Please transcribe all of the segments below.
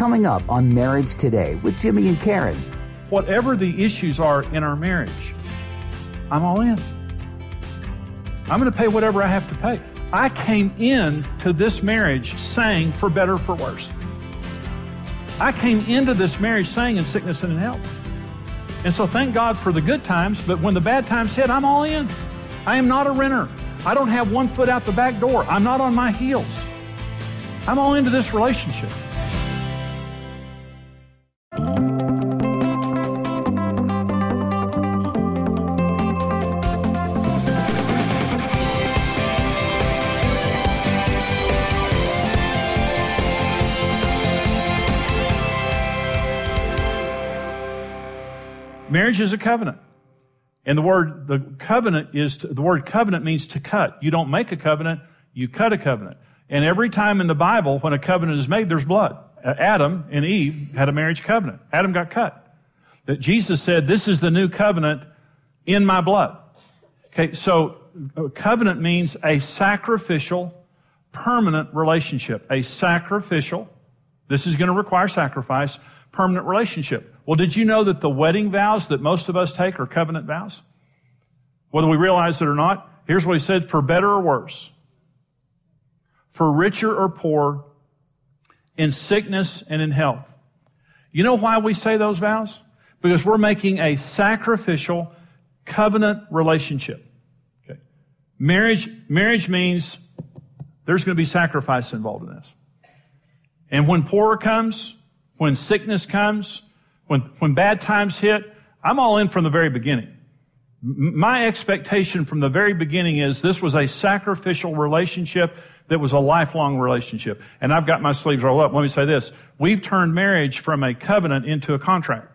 Coming up on Marriage Today with Jimmy and Karen. Whatever the issues are in our marriage, I'm all in. I'm going to pay whatever I have to pay. I came in to this marriage saying for better for worse. I came into this marriage saying in sickness and in health. And so thank God for the good times, but when the bad times hit, I'm all in. I am not a renter. I don't have one foot out the back door. I'm not on my heels. I'm all into this relationship. Is a covenant. And the word, the covenant is, to, the word covenant means to cut. You don't make a covenant, you cut a covenant. And every time in the Bible, when a covenant is made, there's blood. Uh, Adam and Eve had a marriage covenant. Adam got cut. That Jesus said, this is the new covenant in my blood. Okay, so uh, covenant means a sacrificial, permanent relationship. A sacrificial, this is going to require sacrifice, permanent relationship. Well, did you know that the wedding vows that most of us take are covenant vows? Whether we realize it or not, here's what he said for better or worse, for richer or poor, in sickness and in health. You know why we say those vows? Because we're making a sacrificial covenant relationship. Okay. Marriage, marriage means there's going to be sacrifice involved in this. And when poor comes, when sickness comes, when, when bad times hit, I'm all in from the very beginning. My expectation from the very beginning is this was a sacrificial relationship that was a lifelong relationship. And I've got my sleeves rolled up. Let me say this. We've turned marriage from a covenant into a contract.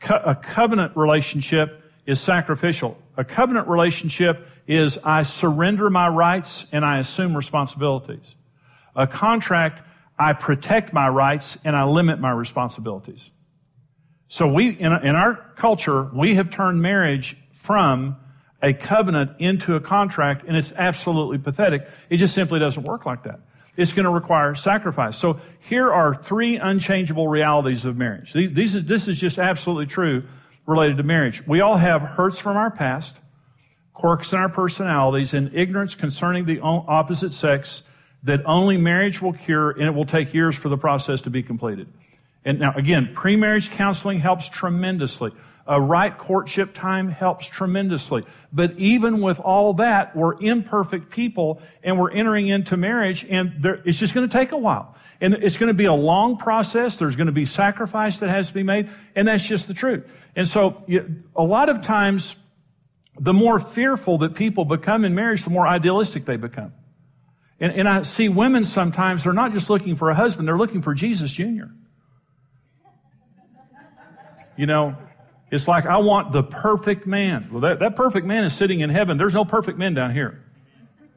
Co- a covenant relationship is sacrificial. A covenant relationship is I surrender my rights and I assume responsibilities. A contract, I protect my rights and I limit my responsibilities. So we, in, in our culture, we have turned marriage from a covenant into a contract, and it's absolutely pathetic. It just simply doesn't work like that. It's going to require sacrifice. So here are three unchangeable realities of marriage. These, this is just absolutely true related to marriage. We all have hurts from our past, quirks in our personalities, and ignorance concerning the opposite sex that only marriage will cure, and it will take years for the process to be completed. And now, again, pre-marriage counseling helps tremendously. A right courtship time helps tremendously. But even with all that, we're imperfect people and we're entering into marriage and there, it's just going to take a while. And it's going to be a long process. There's going to be sacrifice that has to be made. And that's just the truth. And so a lot of times, the more fearful that people become in marriage, the more idealistic they become. And, and I see women sometimes, they're not just looking for a husband, they're looking for Jesus Jr. You know, it's like, I want the perfect man. Well, that, that perfect man is sitting in heaven. There's no perfect men down here.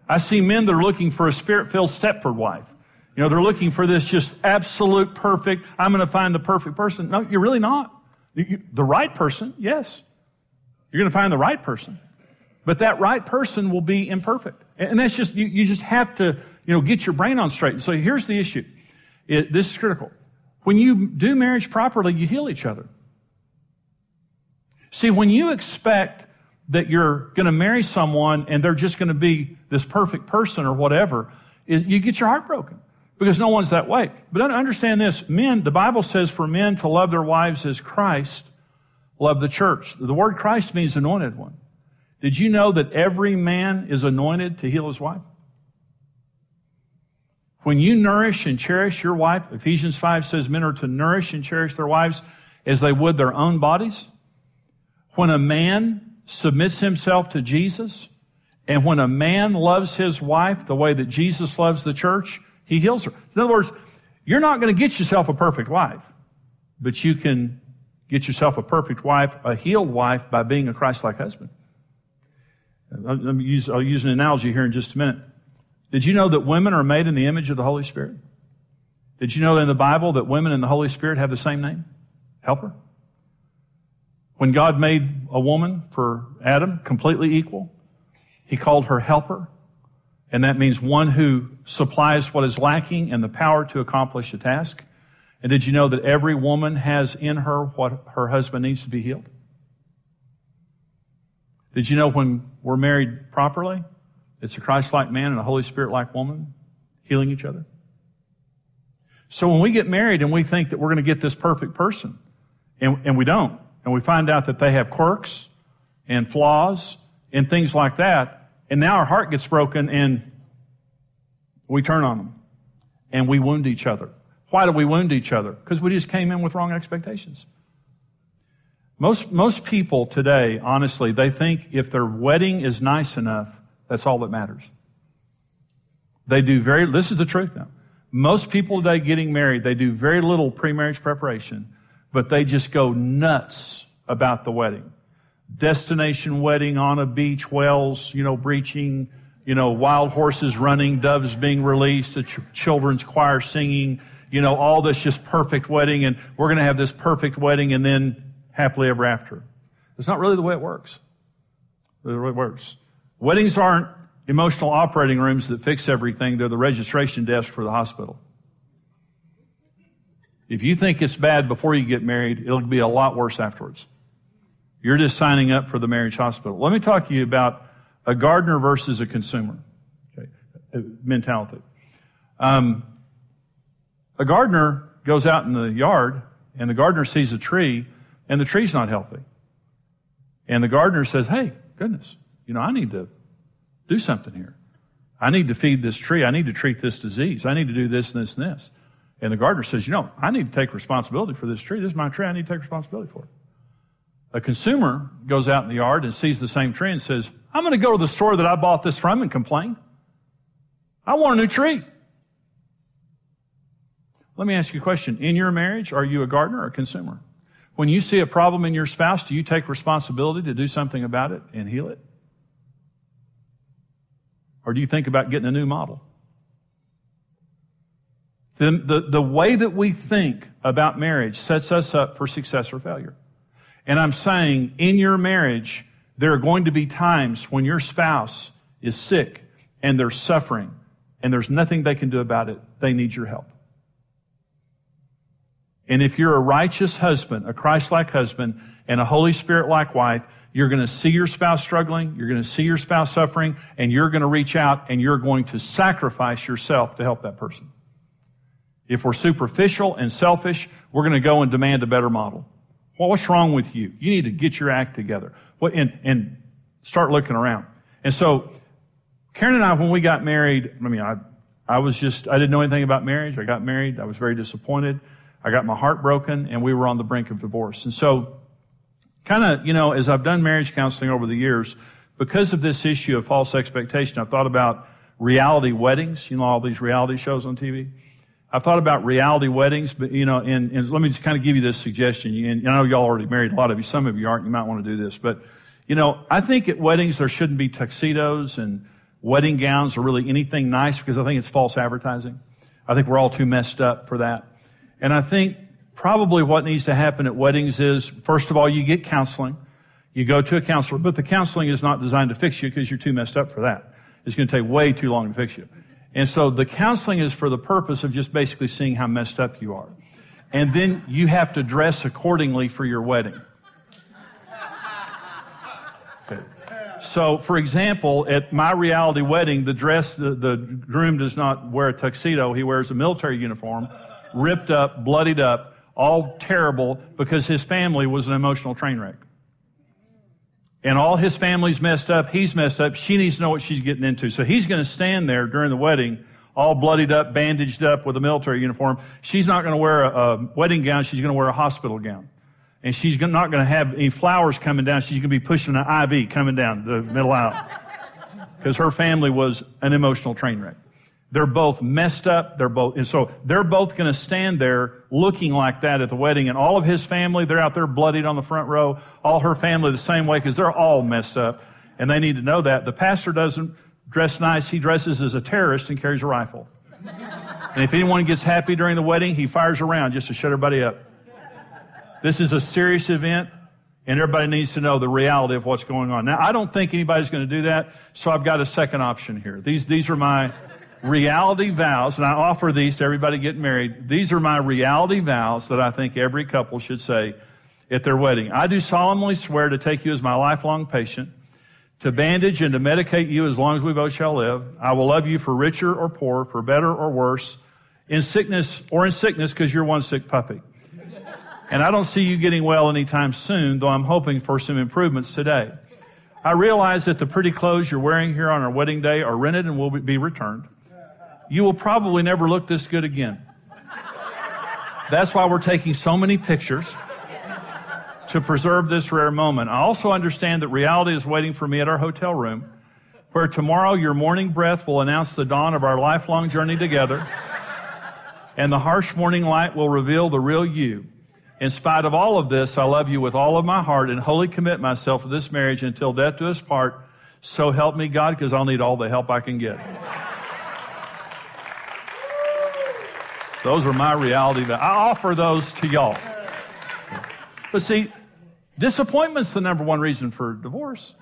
I see men that are looking for a spirit filled Stepford wife. You know, they're looking for this just absolute perfect, I'm going to find the perfect person. No, you're really not. You, the right person, yes. You're going to find the right person. But that right person will be imperfect. And that's just, you, you just have to, you know, get your brain on straight. So here's the issue. It, this is critical. When you do marriage properly, you heal each other. See, when you expect that you're going to marry someone and they're just going to be this perfect person or whatever, you get your heart broken because no one's that way. But understand this men, the Bible says for men to love their wives as Christ loved the church. The word Christ means anointed one. Did you know that every man is anointed to heal his wife? When you nourish and cherish your wife, Ephesians 5 says men are to nourish and cherish their wives as they would their own bodies. When a man submits himself to Jesus, and when a man loves his wife the way that Jesus loves the church, he heals her. In other words, You're not going to get yourself a perfect wife, but you can get yourself a perfect wife, a healed wife, by being a Christ like husband. I'll use, I'll use an analogy here in just a minute. Did you know that women are made in the image of the Holy Spirit? Did you know in the Bible that women and the Holy Spirit have the same name? Helper. When God made a woman for Adam completely equal, he called her helper. And that means one who supplies what is lacking and the power to accomplish a task. And did you know that every woman has in her what her husband needs to be healed? Did you know when we're married properly, it's a Christ like man and a Holy Spirit like woman healing each other? So when we get married and we think that we're going to get this perfect person, and, and we don't, and we find out that they have quirks and flaws and things like that. And now our heart gets broken and we turn on them and we wound each other. Why do we wound each other? Because we just came in with wrong expectations. Most, most people today, honestly, they think if their wedding is nice enough, that's all that matters. They do very, this is the truth now. Most people today getting married, they do very little pre-marriage preparation but they just go nuts about the wedding. Destination wedding on a beach, whales, you know, breaching, you know, wild horses running, doves being released, a ch- children's choir singing, you know, all this just perfect wedding, and we're going to have this perfect wedding and then happily ever after. It's not really the way it works. The way it works. Weddings aren't emotional operating rooms that fix everything. They're the registration desk for the hospital. If you think it's bad before you get married, it'll be a lot worse afterwards. You're just signing up for the marriage hospital. Let me talk to you about a gardener versus a consumer okay, mentality. Um, a gardener goes out in the yard and the gardener sees a tree and the tree's not healthy. And the gardener says, Hey, goodness, you know, I need to do something here. I need to feed this tree. I need to treat this disease. I need to do this and this and this. And the gardener says, you know, I need to take responsibility for this tree. This is my tree. I need to take responsibility for it. A consumer goes out in the yard and sees the same tree and says, I'm going to go to the store that I bought this from and complain. I want a new tree. Let me ask you a question. In your marriage, are you a gardener or a consumer? When you see a problem in your spouse, do you take responsibility to do something about it and heal it? Or do you think about getting a new model? The, the, the way that we think about marriage sets us up for success or failure. And I'm saying in your marriage, there are going to be times when your spouse is sick and they're suffering and there's nothing they can do about it. They need your help. And if you're a righteous husband, a Christ-like husband, and a Holy Spirit-like wife, you're going to see your spouse struggling, you're going to see your spouse suffering, and you're going to reach out and you're going to sacrifice yourself to help that person. If we're superficial and selfish, we're going to go and demand a better model. Well, what's wrong with you? You need to get your act together and, and start looking around. And so, Karen and I, when we got married, I mean, I, I was just, I didn't know anything about marriage. I got married. I was very disappointed. I got my heart broken and we were on the brink of divorce. And so, kind of, you know, as I've done marriage counseling over the years, because of this issue of false expectation, I've thought about reality weddings, you know, all these reality shows on TV. I've thought about reality weddings, but you know, and, and let me just kind of give you this suggestion. And I know y'all already married, a lot of you, some of you aren't, you might want to do this, but you know, I think at weddings there shouldn't be tuxedos and wedding gowns or really anything nice because I think it's false advertising. I think we're all too messed up for that. And I think probably what needs to happen at weddings is, first of all, you get counseling. You go to a counselor, but the counseling is not designed to fix you because you're too messed up for that. It's going to take way too long to fix you. And so the counseling is for the purpose of just basically seeing how messed up you are. And then you have to dress accordingly for your wedding. So, for example, at my reality wedding, the dress, the, the groom does not wear a tuxedo. He wears a military uniform, ripped up, bloodied up, all terrible because his family was an emotional train wreck and all his family's messed up. He's messed up. She needs to know what she's getting into. So he's going to stand there during the wedding, all bloodied up, bandaged up with a military uniform. She's not going to wear a, a wedding gown. She's going to wear a hospital gown. And she's not going to have any flowers coming down. She's going to be pushing an IV coming down the middle aisle. Because her family was an emotional train wreck. They're both messed up. They're both, and so they're both going to stand there looking like that at the wedding. And all of his family, they're out there bloodied on the front row. All her family the same way because they're all messed up. And they need to know that. The pastor doesn't dress nice. He dresses as a terrorist and carries a rifle. And if anyone gets happy during the wedding, he fires around just to shut everybody up. This is a serious event, and everybody needs to know the reality of what's going on. Now, I don't think anybody's going to do that, so I've got a second option here. These, these are my reality vows, and I offer these to everybody getting married. These are my reality vows that I think every couple should say at their wedding. I do solemnly swear to take you as my lifelong patient, to bandage and to medicate you as long as we both shall live. I will love you for richer or poor, for better or worse, in sickness or in sickness because you're one sick puppy. And I don't see you getting well anytime soon, though I'm hoping for some improvements today. I realize that the pretty clothes you're wearing here on our wedding day are rented and will be returned you will probably never look this good again. That's why we're taking so many pictures to preserve this rare moment. I also understand that reality is waiting for me at our hotel room, where tomorrow your morning breath will announce the dawn of our lifelong journey together, and the harsh morning light will reveal the real you. In spite of all of this, I love you with all of my heart and wholly commit myself to this marriage until death do us part. So help me God, because I'll need all the help I can get. Those are my reality. That I offer those to y'all. But see, disappointment's the number one reason for divorce.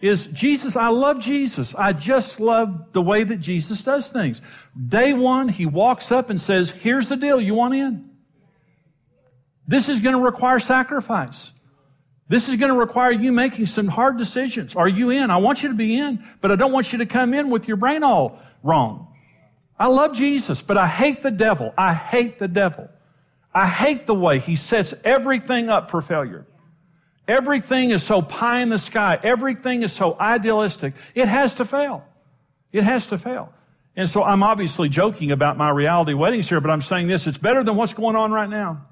Is Jesus, I love Jesus. I just love the way that Jesus does things. Day one, he walks up and says, here's the deal, you want in? This is going to require sacrifice. This is going to require you making some hard decisions. Are you in? I want you to be in, but I don't want you to come in with your brain all wrong. I love Jesus, but I hate the devil. I hate the devil. I hate the way he sets everything up for failure. Everything is so pie in the sky. Everything is so idealistic. It has to fail. It has to fail. And so I'm obviously joking about my reality weddings here, but I'm saying this, it's better than what's going on right now.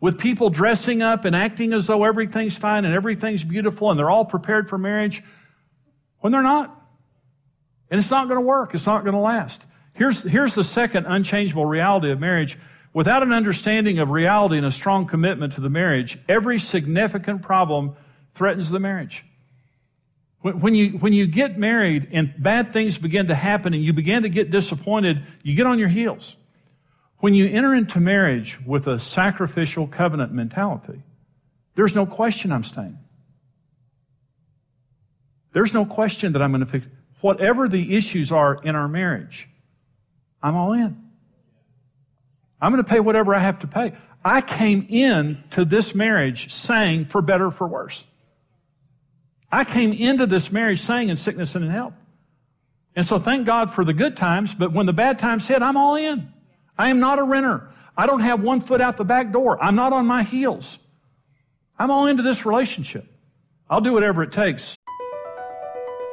With people dressing up and acting as though everything's fine and everything's beautiful and they're all prepared for marriage when they're not. And it's not going to work. It's not going to last. Here's, here's the second unchangeable reality of marriage. Without an understanding of reality and a strong commitment to the marriage, every significant problem threatens the marriage. When, you, when you get married and bad things begin to happen and you begin to get disappointed, you get on your heels. When you enter into marriage with a sacrificial covenant mentality, there's no question I'm staying. There's no question that I'm going to fix whatever the issues are in our marriage, I'm all in. I'm going to pay whatever I have to pay. I came in to this marriage saying for better, for worse. I came into this marriage saying in sickness and in health. And so thank God for the good times, but when the bad times hit, I'm all in. I am not a renter. I don't have one foot out the back door. I'm not on my heels. I'm all into this relationship. I'll do whatever it takes.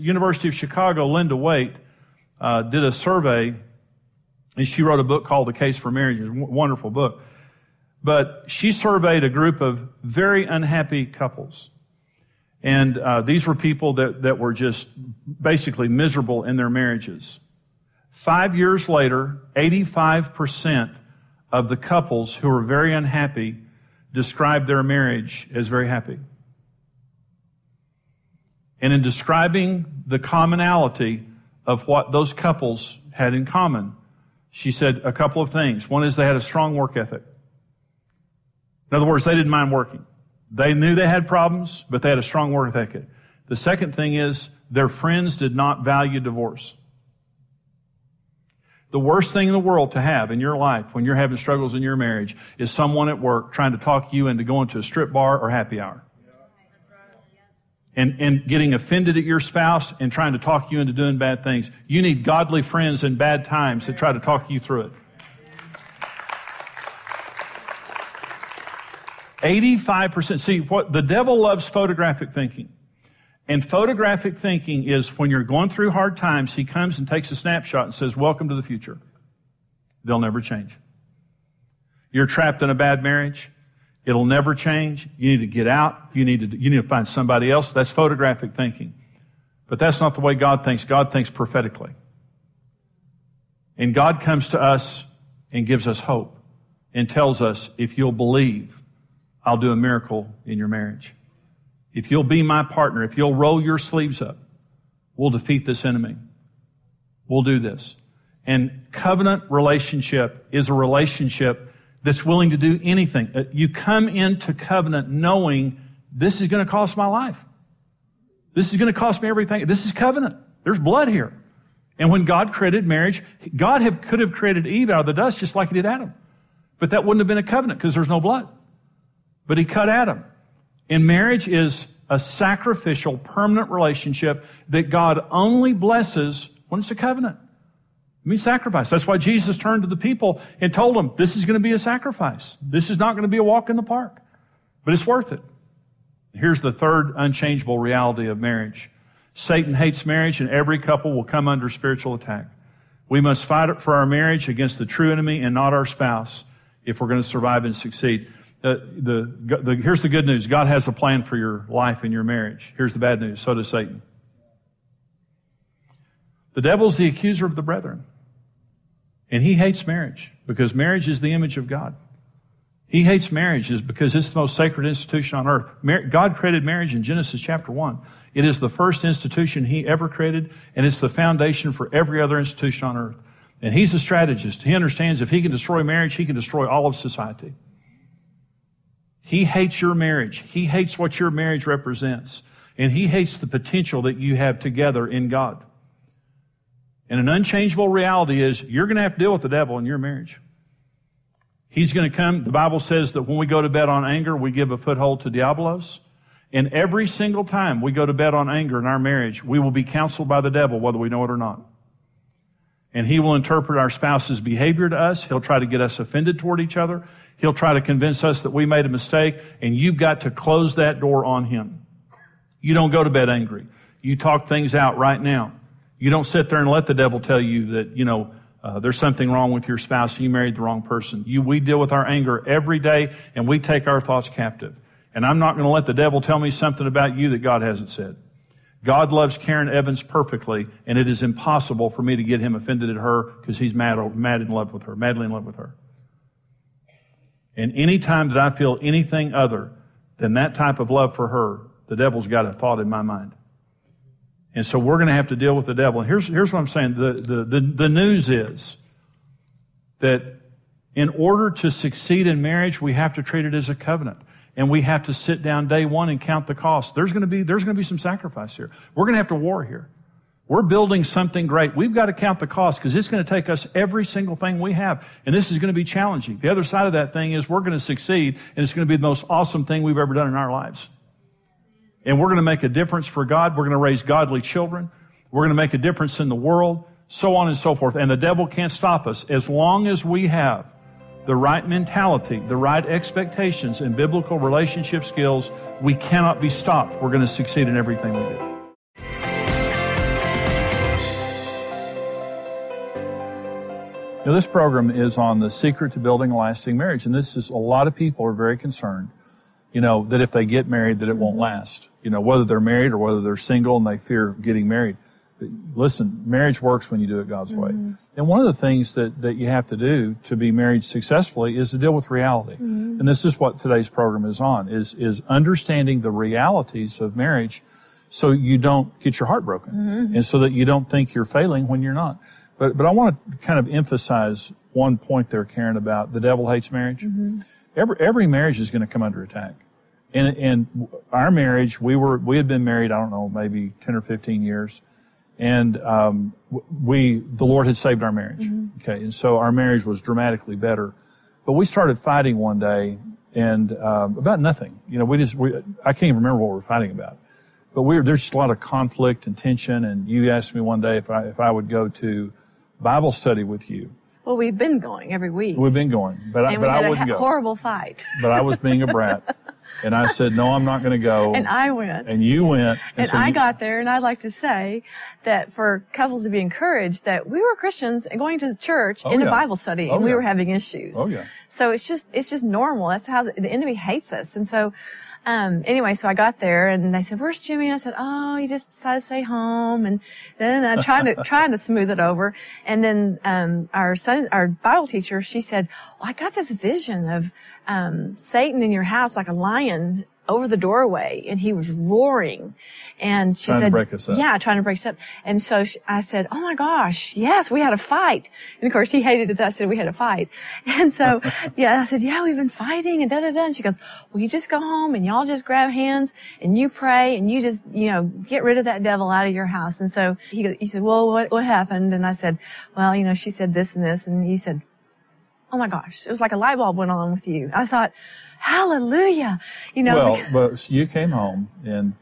University of Chicago, Linda Waite, uh, did a survey, and she wrote a book called The Case for Marriage. It's a wonderful book. But she surveyed a group of very unhappy couples. And uh, these were people that, that were just basically miserable in their marriages. Five years later, 85% of the couples who were very unhappy described their marriage as very happy. And in describing the commonality of what those couples had in common, she said a couple of things. One is they had a strong work ethic. In other words, they didn't mind working. They knew they had problems, but they had a strong work ethic. The second thing is their friends did not value divorce. The worst thing in the world to have in your life when you're having struggles in your marriage is someone at work trying to talk you into going to a strip bar or happy hour. And, and getting offended at your spouse and trying to talk you into doing bad things. You need godly friends in bad times to try to talk you through it. 85%. See, what the devil loves photographic thinking. And photographic thinking is when you're going through hard times, he comes and takes a snapshot and says, Welcome to the future. They'll never change. You're trapped in a bad marriage. It'll never change. You need to get out. You need to, you need to find somebody else. That's photographic thinking. But that's not the way God thinks. God thinks prophetically. And God comes to us and gives us hope and tells us, if you'll believe, I'll do a miracle in your marriage. If you'll be my partner, if you'll roll your sleeves up, we'll defeat this enemy. We'll do this. And covenant relationship is a relationship that's willing to do anything. Uh, you come into covenant knowing this is going to cost my life. This is going to cost me everything. This is covenant. There's blood here. And when God created marriage, God have, could have created Eve out of the dust just like he did Adam. But that wouldn't have been a covenant because there's no blood. But he cut Adam. And marriage is a sacrificial, permanent relationship that God only blesses when it's a covenant. It sacrifice. That's why Jesus turned to the people and told them, this is going to be a sacrifice. This is not going to be a walk in the park, but it's worth it. Here's the third unchangeable reality of marriage. Satan hates marriage and every couple will come under spiritual attack. We must fight for our marriage against the true enemy and not our spouse if we're going to survive and succeed. Uh, the, the, here's the good news. God has a plan for your life and your marriage. Here's the bad news. So does Satan. The devil's the accuser of the brethren. And he hates marriage because marriage is the image of God. He hates marriage is because it's the most sacred institution on earth. God created marriage in Genesis chapter 1. It is the first institution he ever created, and it's the foundation for every other institution on earth. And he's a strategist. He understands if he can destroy marriage, he can destroy all of society. He hates your marriage. He hates what your marriage represents. And he hates the potential that you have together in God. And an unchangeable reality is you're going to have to deal with the devil in your marriage. He's going to come. The Bible says that when we go to bed on anger, we give a foothold to Diabolos. And every single time we go to bed on anger in our marriage, we will be counseled by the devil, whether we know it or not. And he will interpret our spouse's behavior to us. He'll try to get us offended toward each other. He'll try to convince us that we made a mistake. And you've got to close that door on him. You don't go to bed angry. You talk things out right now. You don't sit there and let the devil tell you that, you know, uh, there's something wrong with your spouse. You married the wrong person. You, we deal with our anger every day and we take our thoughts captive. And I'm not going to let the devil tell me something about you that God hasn't said. God loves Karen Evans perfectly, and it is impossible for me to get him offended at her because he's mad, mad in love with her, madly in love with her. And any time that I feel anything other than that type of love for her, the devil's got a thought in my mind. And so we're going to have to deal with the devil. And here's, here's what I'm saying. The, the, the, the news is that in order to succeed in marriage, we have to treat it as a covenant. And we have to sit down day one and count the cost. There's going to be, there's going to be some sacrifice here. We're going to have to war here. We're building something great. We've got to count the cost because it's going to take us every single thing we have. And this is going to be challenging. The other side of that thing is we're going to succeed and it's going to be the most awesome thing we've ever done in our lives and we're going to make a difference for God. We're going to raise godly children. We're going to make a difference in the world, so on and so forth. And the devil can't stop us as long as we have the right mentality, the right expectations, and biblical relationship skills. We cannot be stopped. We're going to succeed in everything we do. Now, this program is on the secret to building a lasting marriage, and this is a lot of people are very concerned you know, that if they get married, that it won't last. You know, whether they're married or whether they're single and they fear getting married. But listen, marriage works when you do it God's mm-hmm. way. And one of the things that, that you have to do to be married successfully is to deal with reality. Mm-hmm. And this is what today's program is on, is, is understanding the realities of marriage so you don't get your heart broken mm-hmm. and so that you don't think you're failing when you're not. But, but I want to kind of emphasize one point there, Karen, about the devil hates marriage. Mm-hmm every, every marriage is going to come under attack. And, and our marriage, we were, we had been married, I don't know, maybe 10 or 15 years. And, um, we, the Lord had saved our marriage. Mm-hmm. Okay. And so our marriage was dramatically better. But we started fighting one day and, um, about nothing. You know, we just, we, I can't even remember what we were fighting about. but we there's just a lot of conflict and tension. And you asked me one day if I, if I would go to Bible study with you. Well, we've been going every week. We've been going, but I, but I a wouldn't ha- go. horrible fight. But I was being a brat. and I said, no, I'm not going to go. And I went. And you went. And so I you- got there, and I'd like to say that for couples to be encouraged that we were Christians and going to church Oh, in yeah. a Bible study, Oh, and we were having issues. Oh, yeah. So it's just it's just normal. That's how the, the enemy hates us. And so, um, anyway, so I got there, and they said, "Where's Jimmy?" And I said, "Oh, he just decided to stay home." And then I tried to trying to smooth it over. And then um, our son, our Bible teacher, she said, well, "I got this vision of um, Satan in your house like a lion." Over the doorway, and he was roaring, and she Trying to said, break us up. "Yeah, trying to break us up." And so she, I said, "Oh my gosh, yes, we had a fight." And of course, he hated it that I said we had a fight. And so, yeah, I said, "Yeah, we've been fighting," and da da da. And she goes, "Well, you just go home and y'all just grab hands and you pray and you just, you know, get rid of that devil out of your house." And so he go- he said, "Well, what what happened?" And I said, "Well, you know, she said this and this," and he said, "Oh my gosh, it was like a light bulb went on with you." I thought, "Hallelujah," you know. Well, but you came home and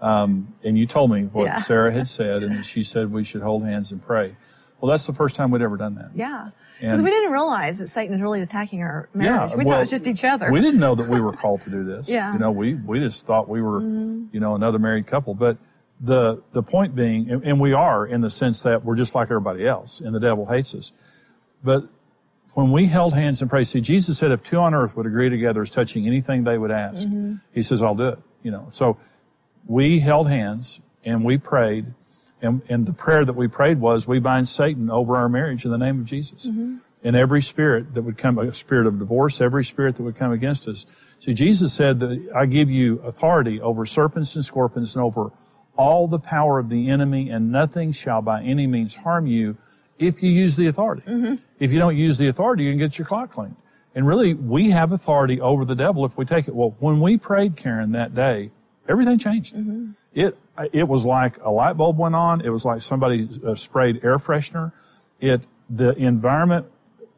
um, and you told me what Yeah. Sarah had said, and she said we should hold hands and pray. Well, that's the first time we'd ever done that. Yeah. Because we didn't realize that Satan is really attacking our marriage. Yeah, we thought it was just each other. We didn't know that we were called to do this. Yeah. Mm-hmm. You know, we, we just thought we were, you know, another married couple. But the, the point being, and, and we are in the sense that we're just like everybody else and the devil hates us. But when we held hands and prayed, see, Jesus said if two on earth would agree together as touching anything they would ask, Mm-hmm. he says, I'll do it. You know, so we held hands and we prayed. And, and the prayer that we prayed was, we bind Satan over our marriage in the name of Jesus. And every spirit that would come, a spirit of divorce, every spirit that would come against us. See, Jesus said that I give you authority over serpents and scorpions and over all the power of the enemy and nothing shall by any means harm you if you use the authority. If you don't use the authority, you can get your clock cleaned. And really, we have authority over the devil if we take it. Well, when we prayed, Karen, that day, everything changed. It, it was like a light bulb went on. It was like somebody uh, sprayed air freshener. It, the environment,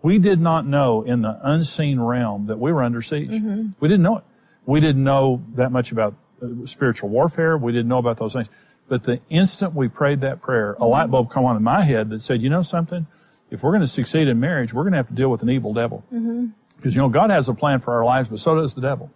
we did not know in the unseen realm that we were under siege. We didn't know it. We didn't know that much about uh, spiritual warfare. We didn't know about those things. But the instant we prayed that prayer, a light bulb come on in my head that said, you know something? If we're going to succeed in marriage, we're going to have to deal with an evil devil. Because, you know, God has a plan for our lives, but so does the devil.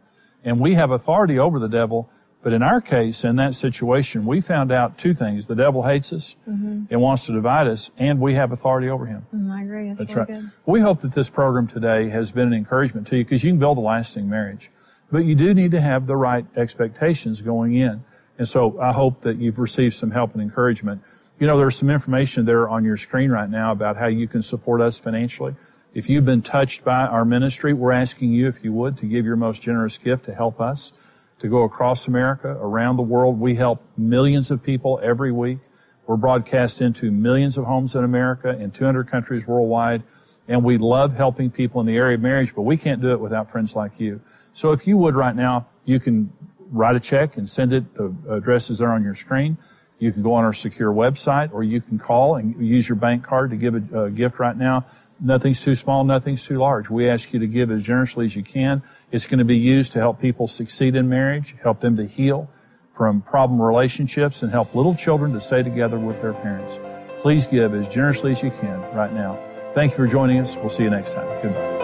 And we have authority over the devil. But in our case, in that situation, we found out two things. The devil hates us and wants to divide us, and we have authority over him. Mm, I agree. That's, That's right. good. We hope that this program today has been an encouragement to you because you can build a lasting marriage. But you do need to have the right expectations going in. And so I hope that you've received some help and encouragement. You know, there's some information there on your screen right now about how you can support us financially. If you've been touched by our ministry, we're asking you, if you would, to give your most generous gift to help us to go across America, around the world. We help millions of people every week. We're broadcast into millions of homes in America in 200 countries worldwide. And we love helping people in the area of marriage, but we can't do it without friends like you. So if you would right now, you can write a check and send it. Uh, the address is there on your screen. You can go on our secure website or you can call and use your bank card to give a, a gift right now. Nothing's too small, nothing's too large. We ask you to give as generously as you can. It's going to be used to help people succeed in marriage, help them to heal from problem relationships, and help little children to stay together with their parents. Please give as generously as you can right now. Thank you for joining us. We'll see you next time. Goodbye.